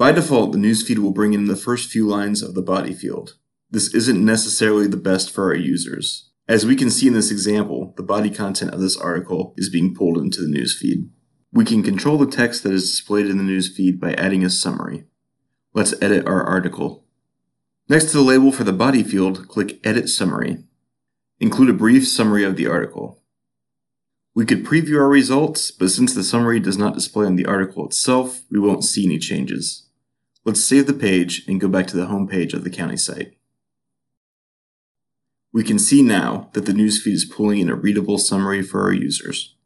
By default, the newsfeed will bring in the first few lines of the body field. This isn't necessarily the best for our users. As we can see in this example, the body content of this article is being pulled into the newsfeed. We can control the text that is displayed in the newsfeed by adding a summary. Let's edit our article. Next to the label for the body field, click Edit Summary. Include a brief summary of the article. We could preview our results, but since the summary does not display on the article itself, we won't see any changes. Let's save the page and go back to the home page of the county site. We can see now that the newsfeed is pulling in a readable summary for our users.